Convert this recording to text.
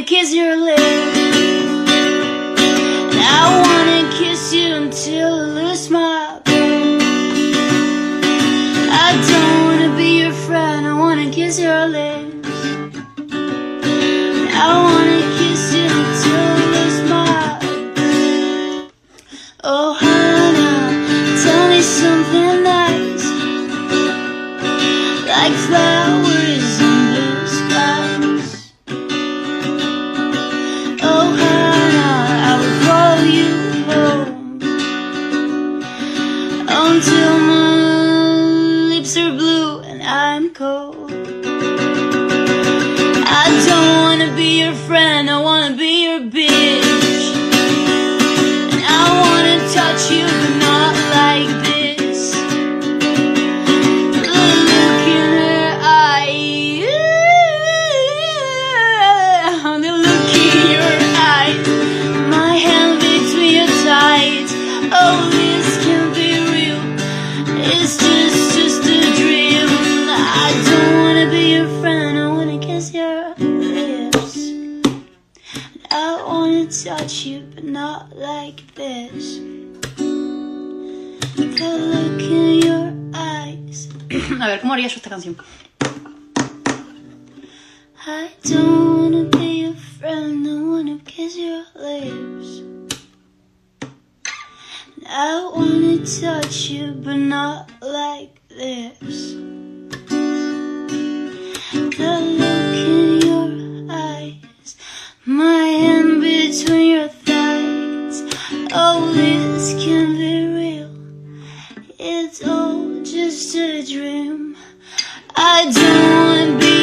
wanna kiss your lips. And I wanna kiss you until I lose my. I don't wanna be your friend, I wanna kiss your lips. I wanna kiss you until I lose my. Oh, Hannah, tell me something nice, like flowers until my lips are blue and I'm cold. I wanna touch you, but not like this. The look in your eyes. A ver, ¿cómo haría yo esta canción? I don't wanna be your friend. I wanna kiss your lips. I wanna touch you, but not like this. Oh, this can be real. It's all just a dream. I don't want to be.